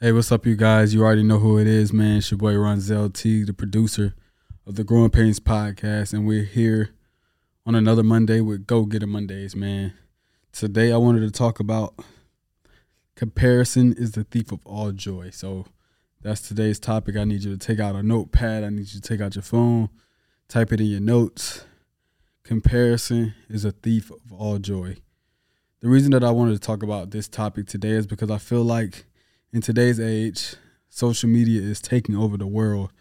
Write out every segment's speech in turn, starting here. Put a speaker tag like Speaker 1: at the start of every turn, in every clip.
Speaker 1: Hey, what's up, you guys? You already know who it is, man. It's your boy Ronzell T, the producer of the Growing Painz podcast, and we're here on another Monday with Go Get Getter Mondays, man. Today, I wanted to talk about comparison is the thief of all joy. So that's today's topic. I need you to take out a notepad. I need you to take out your phone, type it in your notes. Comparison is a thief of all joy. The reason that I wanted to talk about this topic today is because I feel like in today's age, social media is taking over the world.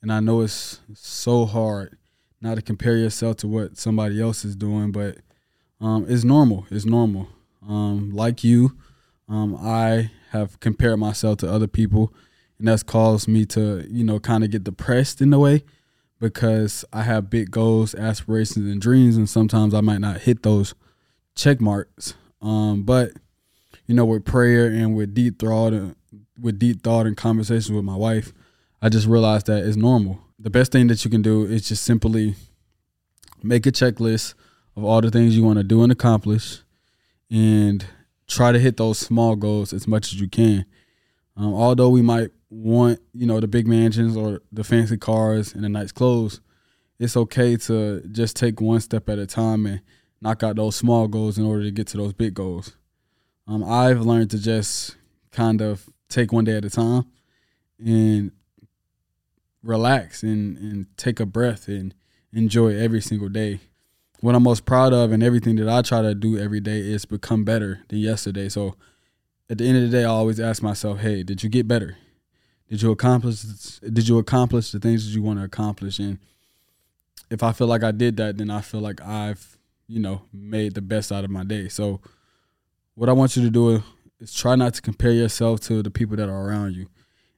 Speaker 1: And I know it's so hard not to compare yourself to what somebody else is doing, but um, it's normal. It's normal. Um, like you, um, I have compared myself to other people, and that's caused me to, you know, kind of get depressed in a way because I have big goals, aspirations, and dreams, and sometimes I might not hit those check marks. Um, but you know, with prayer and with deep thought and with deep thought and conversations with my wife, I just realized that it's normal. The best thing that you can do is just simply make a checklist of all the things you want to do and accomplish, and try to hit those small goals as much as you can. Um, although we might want, you know, the big mansions or the fancy cars and the nice clothes, it's okay to just take one step at a time and knock out those small goals in order to get to those big goals. Um, I've learned to just kind of take one day at a time and relax and, and take a breath and enjoy every single day. What I'm most proud of and everything that I try to do every day is become better than yesterday. So at the end of the day, I always ask myself, "Hey, did you get better? Did you accomplish? Did you accomplish the things that you want to accomplish?" And if I feel like I did that, then I feel like I've, you know, made the best out of my day. So what I want you to do is try not to compare yourself to the people that are around you.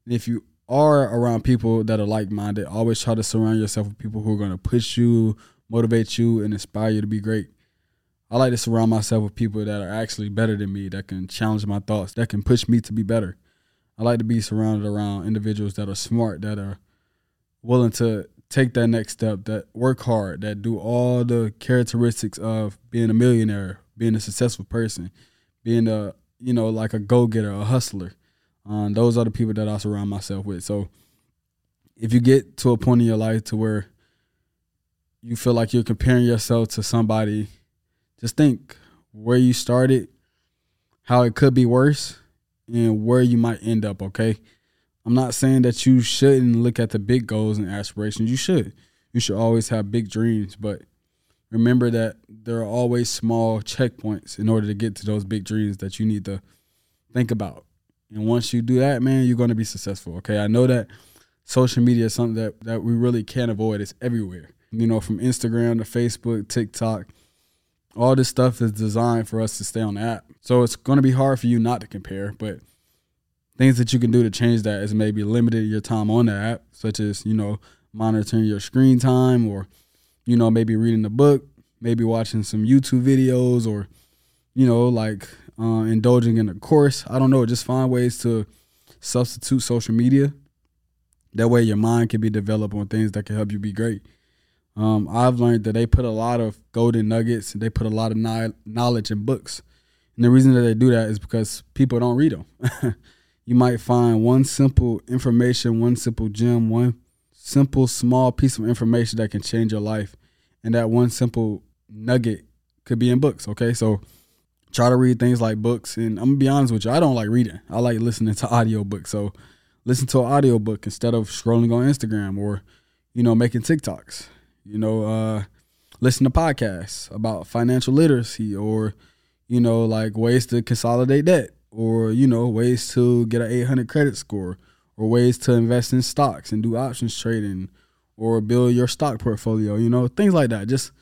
Speaker 1: And if you are around people that are like minded, always try to surround yourself with people who are going to push you, motivate you, and inspire you to be great. I like to surround myself with people that are actually better than me, that can challenge my thoughts, that can push me to be better. I like to be surrounded around individuals that are smart, that are willing to take that next step, that work hard, that do all the characteristics of being a millionaire, being a successful person, being a you know like a go getter, a hustler. Um, those are the people that I surround myself with. So if you get to a point in your life to where you feel like you're comparing yourself to somebody, just think where you started, how it could be worse, and where you might end up. Okay. I'm not saying that you shouldn't look at the big goals and aspirations. You should. You should always have big dreams, but remember that there are always small checkpoints in order to get to those big dreams that you need to think about. And once you do that, man, you're going to be successful. Okay. I know that social media is something that, that we really can't avoid. It's everywhere. You know, from Instagram to Facebook, TikTok, all this stuff is designed for us to stay on the app. So it's going to be hard for you not to compare, but things that you can do to change that is maybe limited your time on the app, such as, you know, monitoring your screen time or you know, maybe reading a book, maybe watching some YouTube videos or, you know, like uh, indulging in a course. I don't know. Just find ways to substitute social media. That way your mind can be developed on things that can help you be great. Um, I've learned that they put a lot of golden nuggets and they put a lot of knowledge in books. And the reason that they do that is because people don't read them. you might find one simple information, one simple gem, one simple, small piece of information that can change your life. And that one simple nugget could be in books. Okay. So try to read things like books. And I'm gonna be honest with you, I don't like reading. I like listening to audiobooks. So listen to an audiobook instead of scrolling on Instagram or, you know, making TikToks. You know, uh, listen to podcasts about financial literacy or, you know, like ways to consolidate debt or, you know, ways to get an 800 credit score or ways to invest in stocks and do options trading or build your stock portfolio, you know, things like that. Just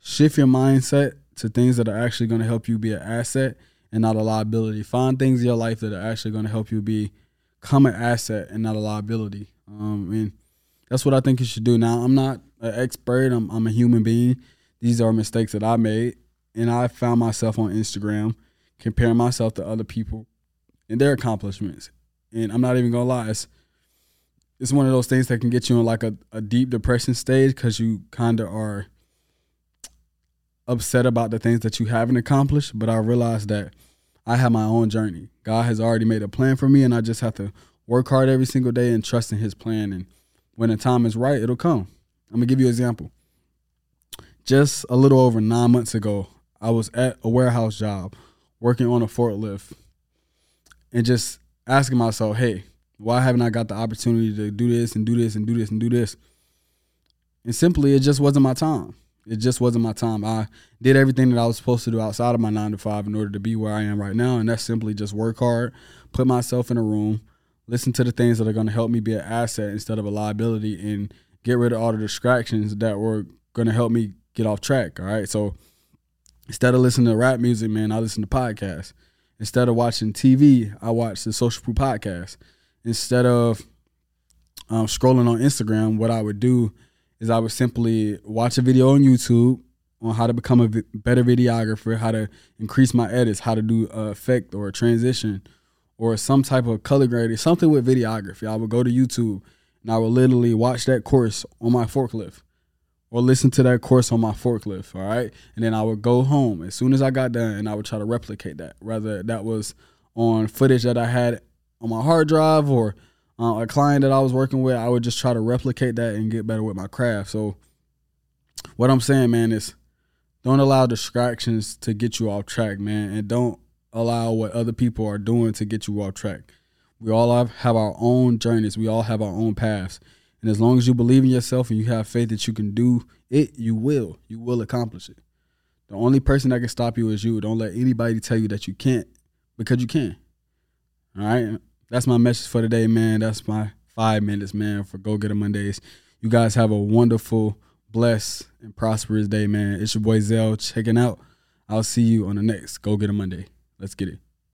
Speaker 1: shift your mindset to things that are actually going to help you be an asset and not a liability. Find things in your life that are actually going to help you be become an asset and not a liability. Um, and that's what I think you should do. Now, I'm not an expert. I'm, I'm a human being. These are mistakes that I made, and I found myself on Instagram comparing myself to other people and their accomplishments. And I'm not even gonna lie, it's, it's one of those things that can get you in like a, a deep depression stage because you kind of are upset about the things that you haven't accomplished. But I realized that I have my own journey. God has already made a plan for me, and I just have to work hard every single day and trust in His plan. And when the time is right, it'll come. I'm gonna give you an example. Just a little over nine months ago, I was at a warehouse job working on a forklift and just asking myself, hey, why haven't I got the opportunity to do this and do this and do this and do this? And simply, it just wasn't my time. It just wasn't my time. I did everything that I was supposed to do outside of my nine to five in order to be where I am right now. And that's simply just work hard, put myself in a room, listen to the things that are going to help me be an asset instead of a liability, and get rid of all the distractions that were going to help me get off track. All right. So instead of listening to rap music, man, I listen to podcasts. Instead of watching TV, I watch the Social Proof podcast. Instead of um, scrolling on Instagram, what I would do is I would simply watch a video on YouTube on how to become a better videographer, how to increase my edits, how to do effect or a transition or some type of color grading, something with videography. I would go to YouTube and I would literally watch that course on my forklift or listen to that course on my forklift, all right? And then I would go home as soon as I got done and I would try to replicate that. Rather that was on footage that I had on my hard drive or uh, a client that I was working with, I would just try to replicate that and get better with my craft. So, what I'm saying, man, is don't allow distractions to get you off track, man, and don't allow what other people are doing to get you off track. We all have, have our own journeys, we all have our own paths. And as long as you believe in yourself and you have faith that you can do it, you will. You will accomplish it. The only person that can stop you is you. Don't let anybody tell you that you can't because you can. All right that's my message for today, man. That's my five minutes, man, for Go Get It Mondays. You guys have a wonderful, blessed, and prosperous day, man. It's your boy Zell checking out. I'll see you on the next Go Get It Monday. Let's get it.